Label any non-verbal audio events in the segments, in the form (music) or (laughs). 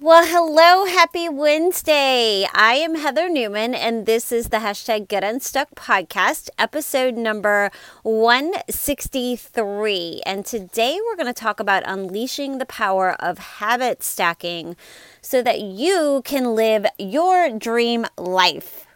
Well, hello, happy Wednesday. I am Heather Newman, and this is the hashtag Get Unstuck podcast, episode number 163. And today we're going to talk about unleashing the power of habit stacking so that you can live your dream life.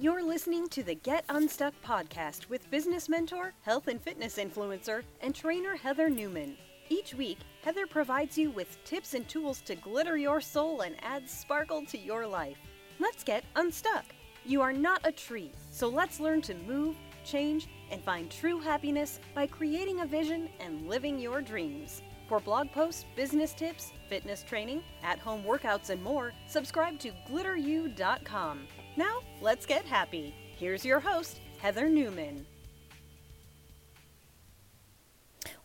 You're listening to the Get Unstuck podcast with business mentor, health and fitness influencer, and trainer Heather Newman. Each week, Heather provides you with tips and tools to glitter your soul and add sparkle to your life. Let's get unstuck. You are not a tree, so let's learn to move, change, and find true happiness by creating a vision and living your dreams. For blog posts, business tips, fitness training, at home workouts, and more, subscribe to glitteru.com. Now, let's get happy. Here's your host, Heather Newman.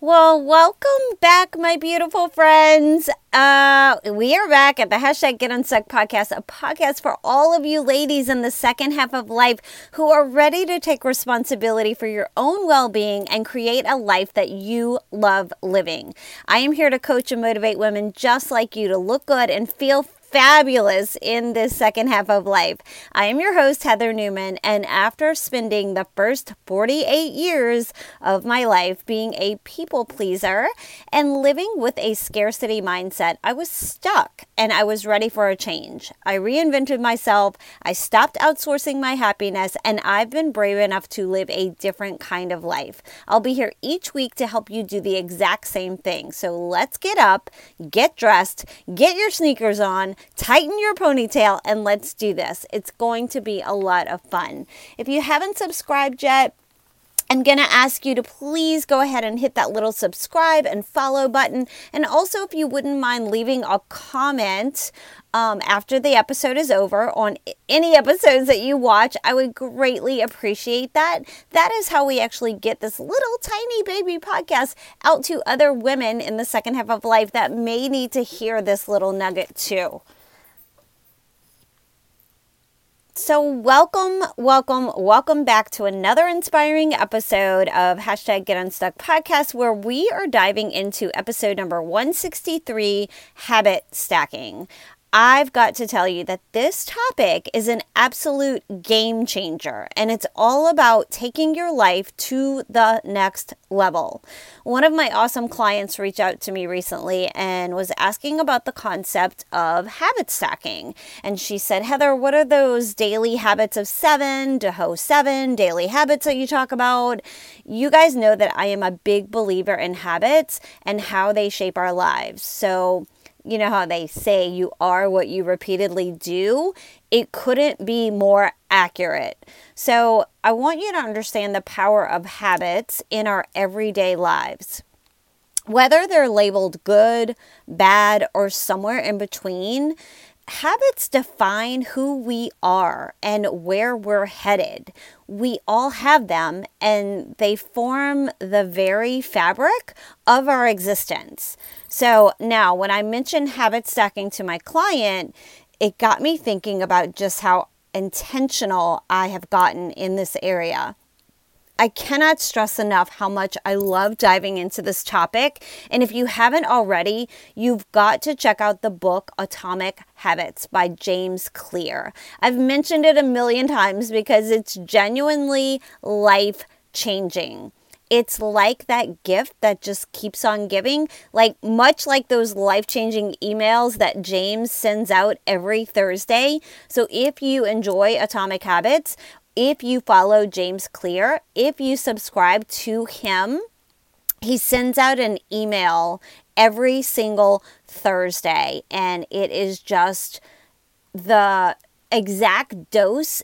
Well, welcome back, my beautiful friends. Uh, we are back at the hashtag Get Unstuck podcast, a podcast for all of you ladies in the second half of life who are ready to take responsibility for your own well being and create a life that you love living. I am here to coach and motivate women just like you to look good and feel fabulous in this second half of life. I am your host, Heather Newman, and after spending the first 48 years of my life being a people pleaser and living with a scarcity mindset, I was stuck and I was ready for a change. I reinvented myself, I stopped outsourcing my happiness, and I've been brave enough to live a different kind of life. I'll be here each week to help you do the exact same thing. So let's get up, get dressed, get your sneakers on tighten your ponytail and let's do this. It's going to be a lot of fun. If you haven't subscribed yet, I'm going to ask you to please go ahead and hit that little subscribe and follow button. And also, if you wouldn't mind leaving a comment um, after the episode is over on any episodes that you watch, I would greatly appreciate that. That is how we actually get this little tiny baby podcast out to other women in the second half of life that may need to hear this little nugget too. So, welcome, welcome, welcome back to another inspiring episode of Hashtag Get Unstuck podcast, where we are diving into episode number 163 habit stacking. I've got to tell you that this topic is an absolute game changer and it's all about taking your life to the next level. One of my awesome clients reached out to me recently and was asking about the concept of habit stacking. And she said, Heather, what are those daily habits of seven, DeHo seven, daily habits that you talk about? You guys know that I am a big believer in habits and how they shape our lives. So, you know how they say you are what you repeatedly do? It couldn't be more accurate. So, I want you to understand the power of habits in our everyday lives. Whether they're labeled good, bad, or somewhere in between, habits define who we are and where we're headed. We all have them and they form the very fabric of our existence. So now, when I mentioned habit stacking to my client, it got me thinking about just how intentional I have gotten in this area. I cannot stress enough how much I love diving into this topic. And if you haven't already, you've got to check out the book Atomic Habits by James Clear. I've mentioned it a million times because it's genuinely life changing it's like that gift that just keeps on giving, like much like those life changing emails that James sends out every Thursday. So if you enjoy Atomic Habits, if you follow James Clear, if you subscribe to him, he sends out an email every single Thursday, and it is just the exact dose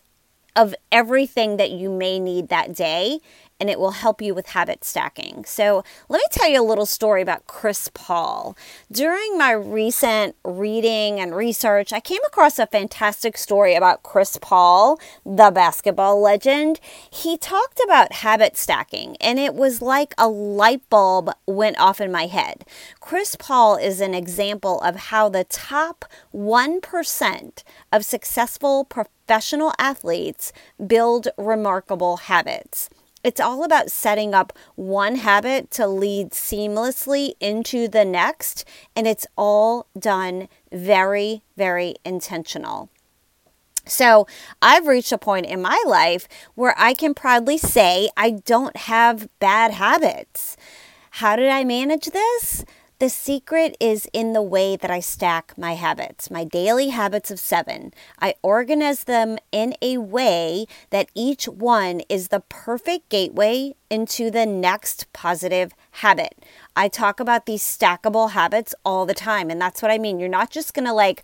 of everything that you may need that day and it will help you with habit stacking. So, let me tell you a little story about Chris Paul. During my recent reading and research, I came across a fantastic story about Chris Paul, the basketball legend. He talked about habit stacking, and it was like a light bulb went off in my head. Chris Paul is an example of how the top 1% of successful professional athletes build remarkable habits. It's all about setting up one habit to lead seamlessly into the next, and it's all done very, very intentional. So, I've reached a point in my life where I can proudly say I don't have bad habits. How did I manage this? The secret is in the way that I stack my habits, my daily habits of seven. I organize them in a way that each one is the perfect gateway into the next positive habit. I talk about these stackable habits all the time, and that's what I mean. You're not just gonna like,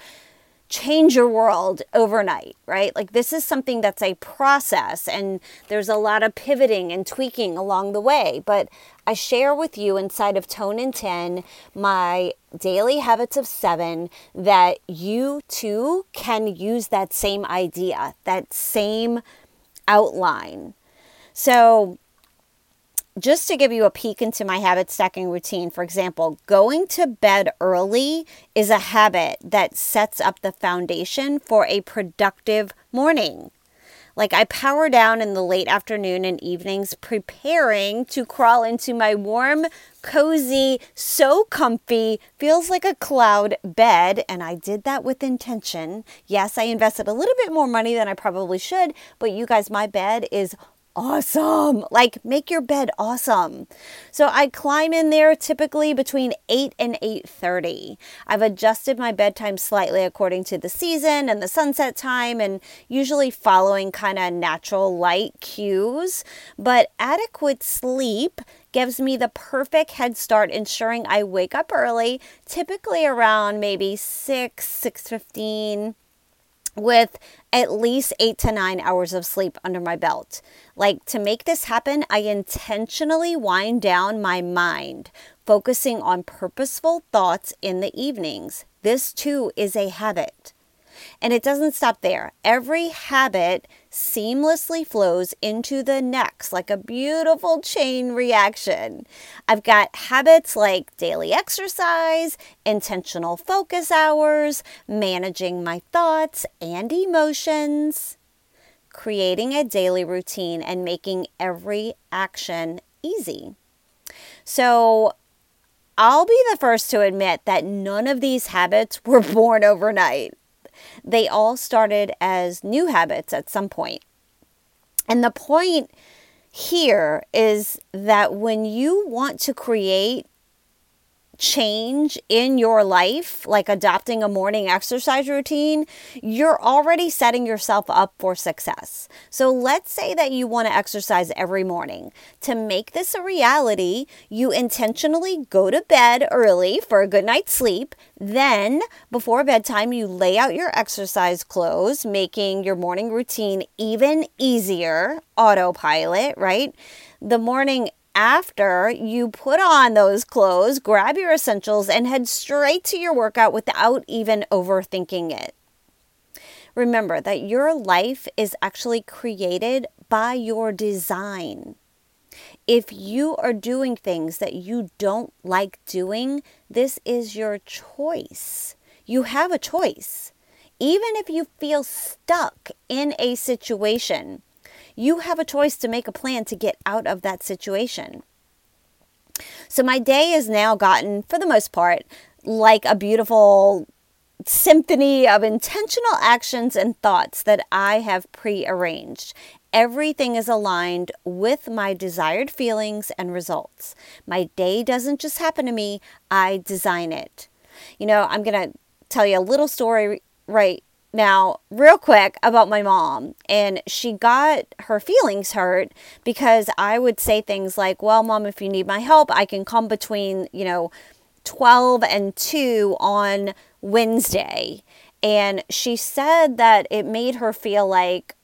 change your world overnight, right? Like this is something that's a process and there's a lot of pivoting and tweaking along the way. But I share with you inside of Tone and 10 my daily habits of seven that you too can use that same idea, that same outline. So just to give you a peek into my habit stacking routine, for example, going to bed early is a habit that sets up the foundation for a productive morning. Like I power down in the late afternoon and evenings, preparing to crawl into my warm, cozy, so comfy, feels like a cloud bed. And I did that with intention. Yes, I invested a little bit more money than I probably should, but you guys, my bed is awesome. Like make your bed awesome. So I climb in there typically between 8 and 8:30. I've adjusted my bedtime slightly according to the season and the sunset time and usually following kind of natural light cues, but adequate sleep gives me the perfect head start ensuring I wake up early, typically around maybe 6 6:15 with at least eight to nine hours of sleep under my belt. Like to make this happen, I intentionally wind down my mind, focusing on purposeful thoughts in the evenings. This too is a habit. And it doesn't stop there. Every habit seamlessly flows into the next like a beautiful chain reaction. I've got habits like daily exercise, intentional focus hours, managing my thoughts and emotions, creating a daily routine, and making every action easy. So, I'll be the first to admit that none of these habits were (laughs) born overnight. They all started as new habits at some point. And the point here is that when you want to create change in your life, like adopting a morning exercise routine, you're already setting yourself up for success. So let's say that you want to exercise every morning. To make this a reality, you intentionally go to bed early for a good night's sleep. Then, before bedtime, you lay out your exercise clothes, making your morning routine even easier, autopilot, right? The morning after you put on those clothes, grab your essentials, and head straight to your workout without even overthinking it. Remember that your life is actually created by your design. If you are doing things that you don't like doing, this is your choice. You have a choice. Even if you feel stuck in a situation, you have a choice to make a plan to get out of that situation. So my day has now gotten, for the most part, like a beautiful symphony of intentional actions and thoughts that I have prearranged. Everything is aligned with my desired feelings and results. My day doesn't just happen to me, I design it. You know, I'm going to tell you a little story right now, real quick about my mom, and she got her feelings hurt because I would say things like, Well, mom, if you need my help, I can come between, you know, 12 and 2 on Wednesday. And she said that it made her feel like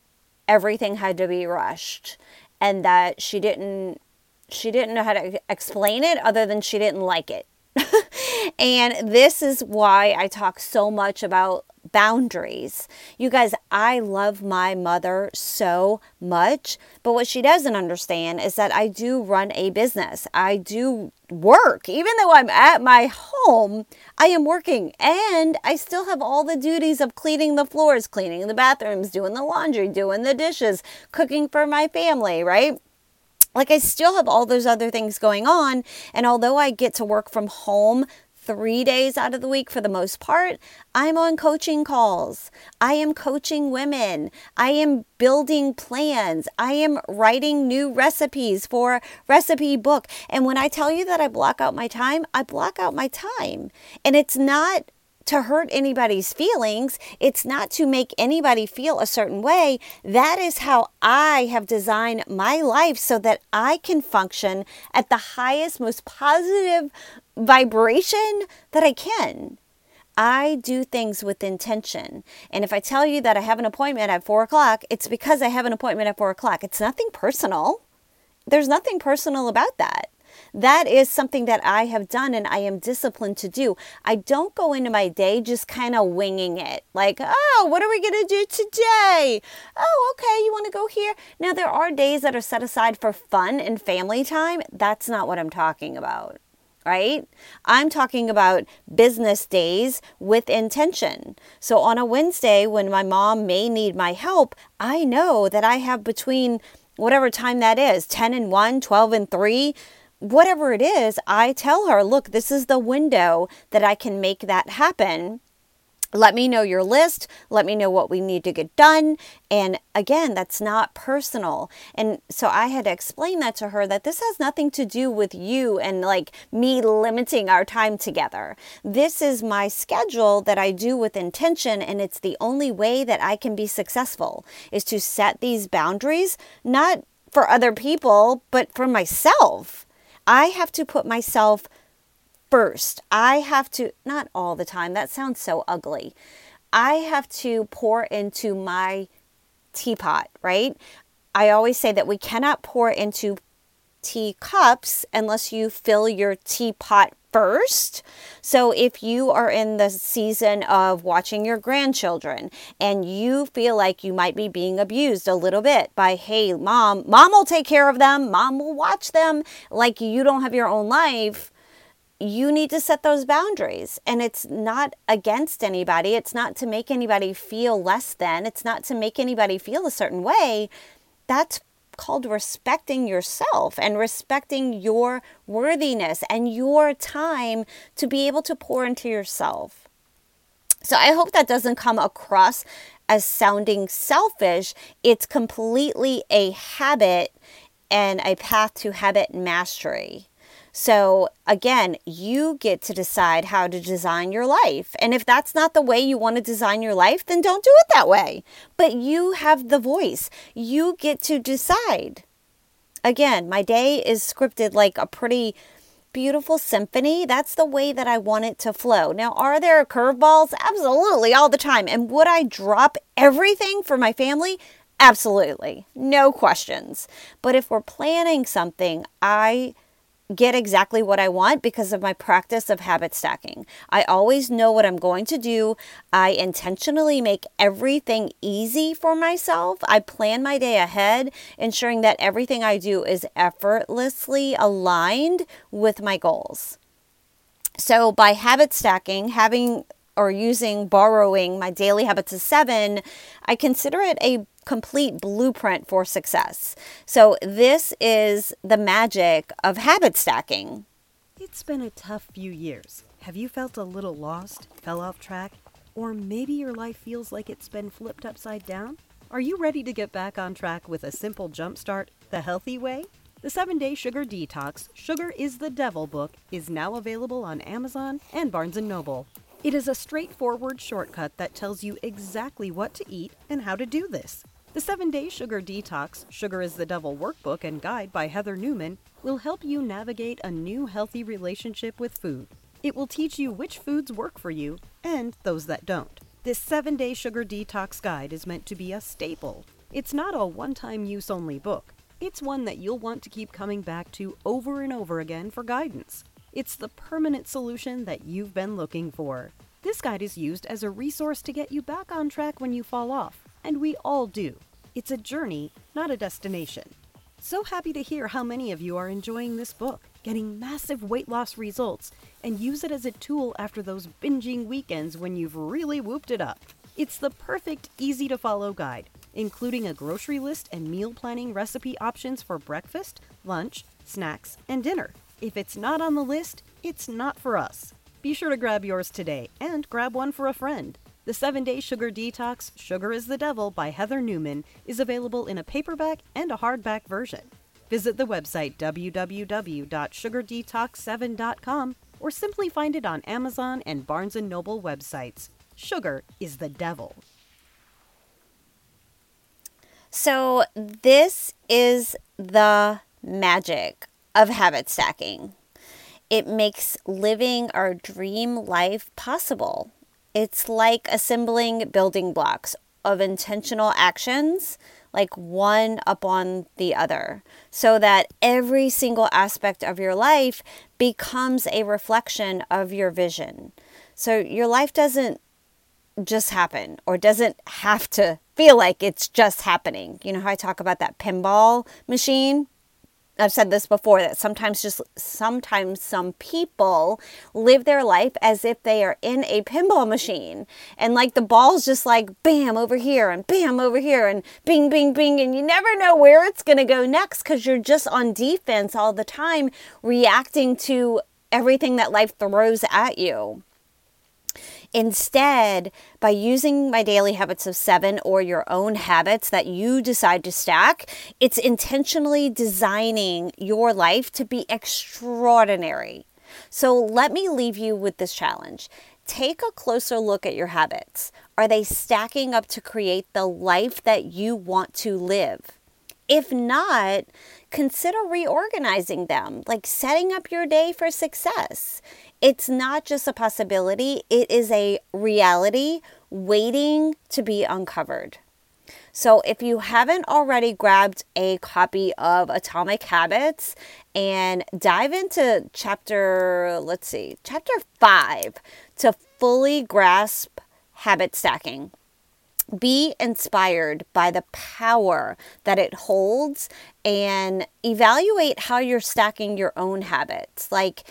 everything had to be rushed and that she didn't she didn't know how to explain it other than she didn't like it. (laughs) and this is why I talk so much about boundaries. You guys, I love my mother so much, but what she doesn't understand is that I do run a business. I do work. Even though I'm at my home, I am working and I still have all the duties of cleaning the floors, cleaning the bathrooms, doing the laundry, doing the dishes, cooking for my family, right? Like I still have all those other things going on. And although I get to work from home three days out of the week for the most part, I'm on coaching calls. I am coaching women. I am building plans. I am writing new recipes for recipe book. And when I tell you that I block out my time, I block out my time. And it's not to hurt anybody's feelings. It's not to make anybody feel a certain way. That is how I have designed my life so that I can function at the highest, most positive vibration that I can. I do things with intention. And if I tell you that I have an appointment at four o'clock, it's because I have an appointment at four o'clock. It's nothing personal. There's nothing personal about that. That is something that I have done and I am disciplined to do. I don't go into my day just kind of winging it. Like, oh, what are we going to do today? Oh, okay, you want to go here? Now, there are days that are set aside for fun and family time. That's not what I'm talking about right? I'm talking about business days with intention. So on a Wednesday, when my mom may need my help, I know that I have between whatever time that is 10 and 1, 12 and 3 whatever it is, I tell her, look, this is the window that I can make that happen. Let me know your list. Let me know what we need to get done. And again, that's not personal. And so I had to explain that to her that this has nothing to do with you and like me limiting our time together. This is my schedule that I do with intention. And it's the only way that I can be successful is to set these boundaries, not for other people, but for myself. I have to put myself first. I have to, not all the time, that sounds so ugly. I have to pour into my teapot, right? I always say that we cannot pour into teacups unless you fill your teapot first. So if you are in the season of watching your grandchildren and you feel like you might be being abused a little bit by, hey, mom, mom will take care of them, mom will watch them, like you don't have your own life. You need to set those boundaries. And it's not against anybody. It's not to make anybody feel less than. It's not to make anybody feel a certain way. That's called respecting yourself and respecting your worthiness and your time to be able to pour into yourself. So I hope that doesn't come across as sounding selfish. It's completely a habit and a path to habit mastery. So, again, you get to decide how to design your life. And if that's not the way you want to design your life, then don't do it that way. But you have the voice, you get to decide. Again, my day is scripted like a pretty beautiful symphony. That's the way that I want it to flow. Now, are there curveballs? Absolutely, all the time. And would I drop everything for my family? Absolutely, no questions. But if we're planning something, I get exactly what I want because of my practice of habit stacking. I always know what I'm going to do. I intentionally make everything easy for myself. I plan my day ahead, ensuring that everything I do is effortlessly aligned with my goals. So, by habit stacking, having or using borrowing my daily habits of seven, I consider it a complete blueprint for success. So, this is the magic of habit stacking. It's been a tough few years. Have you felt a little lost, fell off track, or maybe your life feels like it's been flipped upside down? Are you ready to get back on track with a simple jumpstart, the healthy way? The 7 Day Sugar Detox, Sugar is the Devil book is now available on Amazon and Barnes & Noble. It is a straightforward shortcut that tells you exactly what to eat and how to do this. The 7 Day Sugar Detox, Sugar is the Devil workbook and guide by Heather Newman will help you navigate a new healthy relationship with food. It will teach you which foods work for you and those that don't. This 7 Day Sugar Detox guide is meant to be a staple. It's not a one time use only book, it's one that you'll want to keep coming back to over and over again for guidance. It's the permanent solution that you've been looking for. This guide is used as a resource to get you back on track when you fall off, and we all do. It's a journey, not a destination. So happy to hear how many of you are enjoying this book, getting massive weight loss results, and use it as a tool after those binging weekends when you've really whooped it up. It's the perfect, easy to follow guide. including a grocery list and meal planning recipe options for breakfast, lunch, snacks, and dinner. If it's not on the list, it's not for us. Be sure to grab yours today and grab one for a friend. The 7 Day Sugar Detox Sugar is the Devil by Heather Newman is available in a paperback and a hardback version. Visit the website www.sugardetox7.com or simply find it on Amazon and Barnes & Noble websites. Sugar is the devil. So, this is the magic of habit stacking. It makes living our dream life possible. It's like assembling building blocks of intentional actions, like one upon the other, so that every single aspect of your life becomes a reflection of your vision. So your life doesn't just happen or doesn't have to feel like it's just happening. You know how I talk about that pinball machine? I've said this before that sometimes just sometimes some people live their life as if they are in a pinball machine and like the ball's just like bam over here and bam over here and bing bing bing and you never know where it's going to go next cuz you're just on defense all the time reacting to everything that life throws at you. Instead, by using my daily habits of seven or your own habits that you decide to stack, it's intentionally designing your life to be extraordinary. So let me leave you with this challenge. Take a closer look at your habits. Are they stacking up to create the life that you want to live? If not, consider reorganizing them, like setting up your day for success. It's not just a possibility, it is a reality waiting to be uncovered. So, if you haven't already grabbed a copy of Atomic Habits and dive into chapter, let's see, chapter five to fully grasp habit stacking, be inspired by the power that it holds and evaluate how you're stacking your own habits. Like,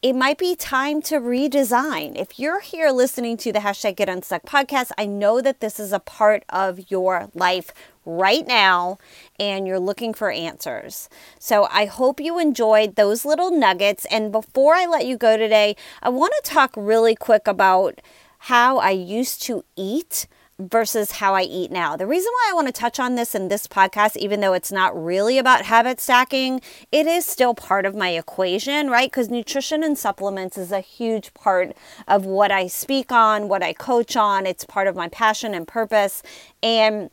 it might be time to redesign. If you're here listening to the hashtag Get Unstuck podcast, I know that this is a part of your life right now and you're looking for answers. So I hope you enjoyed those little nuggets. And before I let you go today, I want to talk really quick about how I used to eat versus how I eat now. The reason why I want to touch on this in this podcast, even though it's not really about habit stacking, it is still part of my equation, right? Because nutrition and supplements is a huge part of what I speak on, what I coach on. It's part of my passion and purpose. And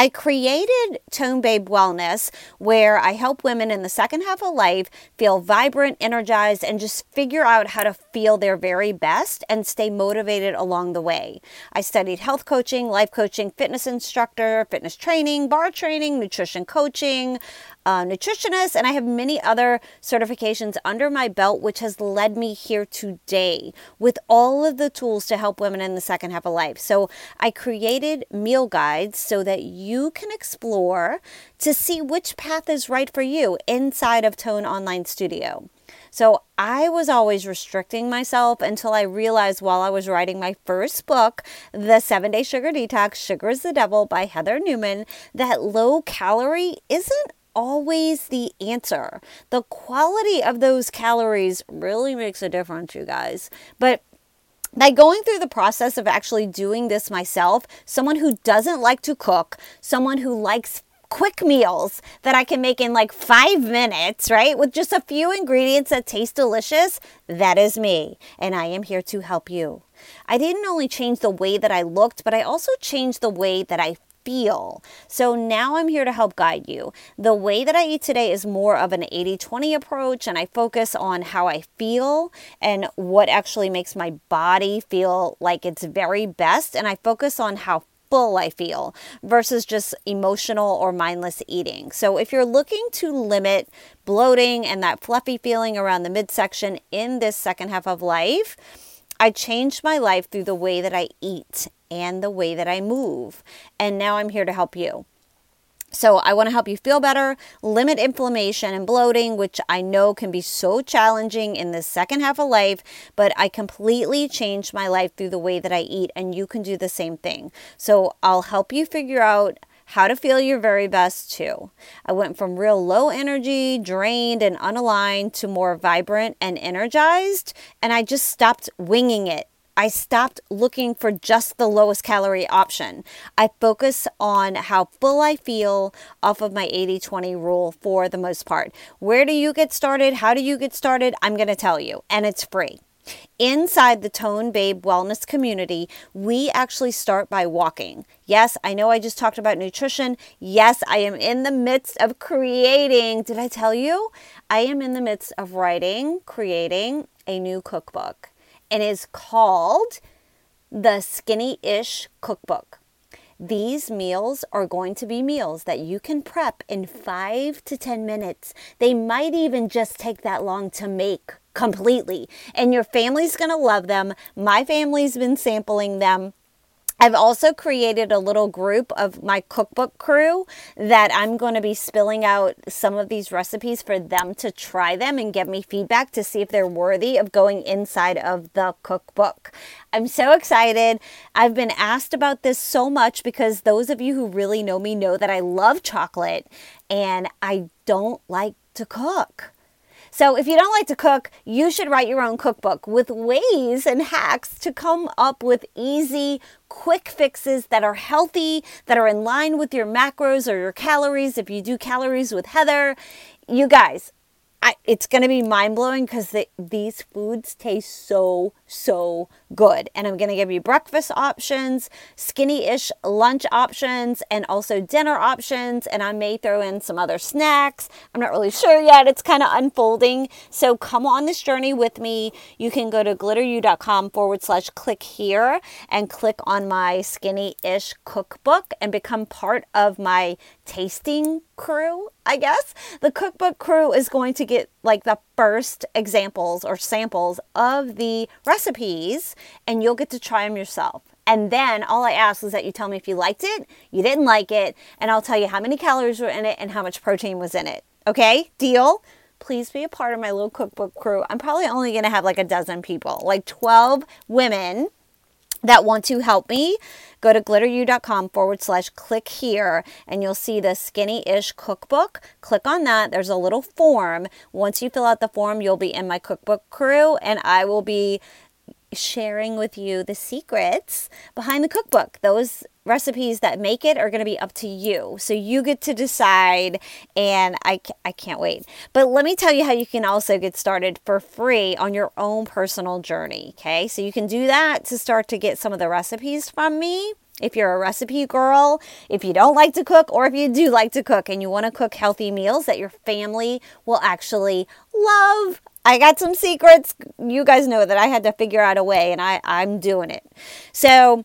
I created Tone Babe Wellness, where I help women in the second half of life feel vibrant, energized, and just figure out how to feel their very best and stay motivated along the way. I studied health coaching, life coaching, fitness instructor, fitness training, barre training, nutrition coaching, uh, nutritionist, and I have many other certifications under my belt, which has led me here today with all of the tools to help women in the second half of life. So I created meal guides so that you can explore to see which path is right for you inside of Tone Online Studio. So I was always restricting myself until I realized while I was writing my first book, The Seven Day Sugar Detox Sugar is the Devil by Heather Newman, that low calorie isn't always the answer. The quality of those calories really makes a difference, you guys. But by going through the process of actually doing this myself, someone who doesn't like to cook, someone who likes quick meals that I can make in like five minutes, right? With just a few ingredients that taste delicious, that is me. And I am here to help you. I didn't only change the way that I looked, but I also changed the way that I feel. So now I'm here to help guide you. The way that I eat today is more of an 80 20 approach, and I focus on how I feel and what actually makes my body feel like it's very best. And I focus on how full I feel versus just emotional or mindless eating. So, if you're looking to limit bloating and that fluffy feeling around the midsection in this second half of life, I changed my life through the way that I eat and the way that I move. And now I'm here to help you. So, I want to help you feel better, limit inflammation and bloating, which I know can be so challenging in the second half of life, but I completely changed my life through the way that I eat, and you can do the same thing. So, I'll help you figure out how to feel your very best too. I went from real low energy, drained, and unaligned to more vibrant and energized, and I just stopped winging it. I stopped looking for just the lowest calorie option. I focus on how full I feel off of my 80 20 rule for the most part. Where do you get started? How do you get started? I'm going to tell you, and it's free. Inside the Tone Babe Wellness community, we actually start by walking. Yes, I know I just talked about nutrition. Yes, I am in the midst of creating. Did I tell you? I am in the midst of writing, creating a new cookbook and is called the Skinny Ish Cookbook. These meals are going to be meals that you can prep in five to 10 minutes. They might even just take that long to make completely. And your family's going to love them. My family's been sampling them. I've also created a little group of my cookbook crew that I'm going to be spilling out some of these recipes for them to try them and give me feedback to see if they're worthy of going inside of the cookbook. I'm so excited. I've been asked about this so much because those of you who really know me know that I love chocolate and I don't like to cook. So, if you don't like to cook, you should write your own cookbook with ways and hacks to come up with easy, quick fixes that are healthy, that are in line with your macros or your calories. If you do calories with Heather, you guys, I, it's going to be mind blowing because the, these foods taste so, so good. And I'm going to give you breakfast options, skinny ish lunch options, and also dinner options. And I may throw in some other snacks. I'm not really sure yet. It's kind of unfolding. So come on this journey with me. You can go to glitteru.com forward slash click here and click on my skinny ish cookbook and become part of my tasting crew, I guess. The cookbook crew is going to get like the first examples or samples of the recipes and you'll get to try them yourself. And then all I ask is that you tell me if you liked it, you didn't like it, and I'll tell you how many calories were in it and how much protein was in it. Okay? Deal? Please be a part of my little cookbook crew. I'm probably only to have like a dozen people, like 12 women that want to help me, go to glitteru.com forward slash click here and you'll see the skinny ish cookbook. Click on that. There's a little form. Once you fill out the form, you'll be in my cookbook crew and I will be sharing with you the secrets behind the cookbook. Those recipes that make it are going to be up to you. So you get to decide, and I, I can't wait. But let me tell you how you can also get started for free on your own personal journey. Okay, so you can do that to start to get some of the recipes from me. If you're a recipe girl, if you don't like to cook, or if you do like to cook and you want to cook healthy meals that your family will actually love, I got some secrets. You guys know that I had to figure out a way, and I, I'm doing it. So,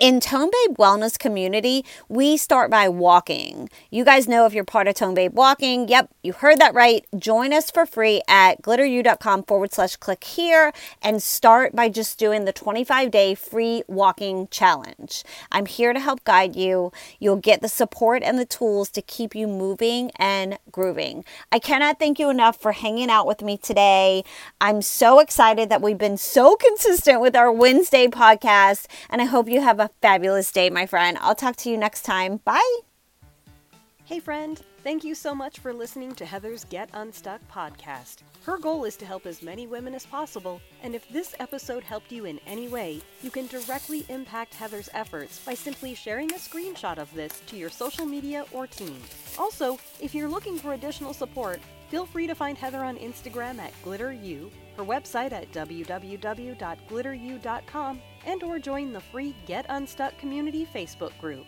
in Tone Babe Wellness Community, we start by walking. You guys know if you're part of Tone Babe Walking, yep, you heard that right. Join us for free at glitteru.com forward slash click here and start by just doing the 25 day free walking challenge. I'm here to help guide you. You'll get the support and the tools to keep you moving and grooving. I cannot thank you enough for hanging out with me today. I'm so excited that we've been so (laughs) consistent with our Wednesday podcast, and I hope you have a fabulous day, my friend. I'll talk to you next time. Bye. Hey, friend. Thank you so much for listening to Heather's Get Unstuck podcast. Her goal is to help as many women as possible, and if this episode helped you in any way, you can directly impact Heather's efforts by simply sharing a screenshot of this to your social media or team. Also, if you're looking for additional support, feel free to find Heather on Instagram at GlitterU, her website at www.glitteru.com, and or join the free Get Unstuck community Facebook group.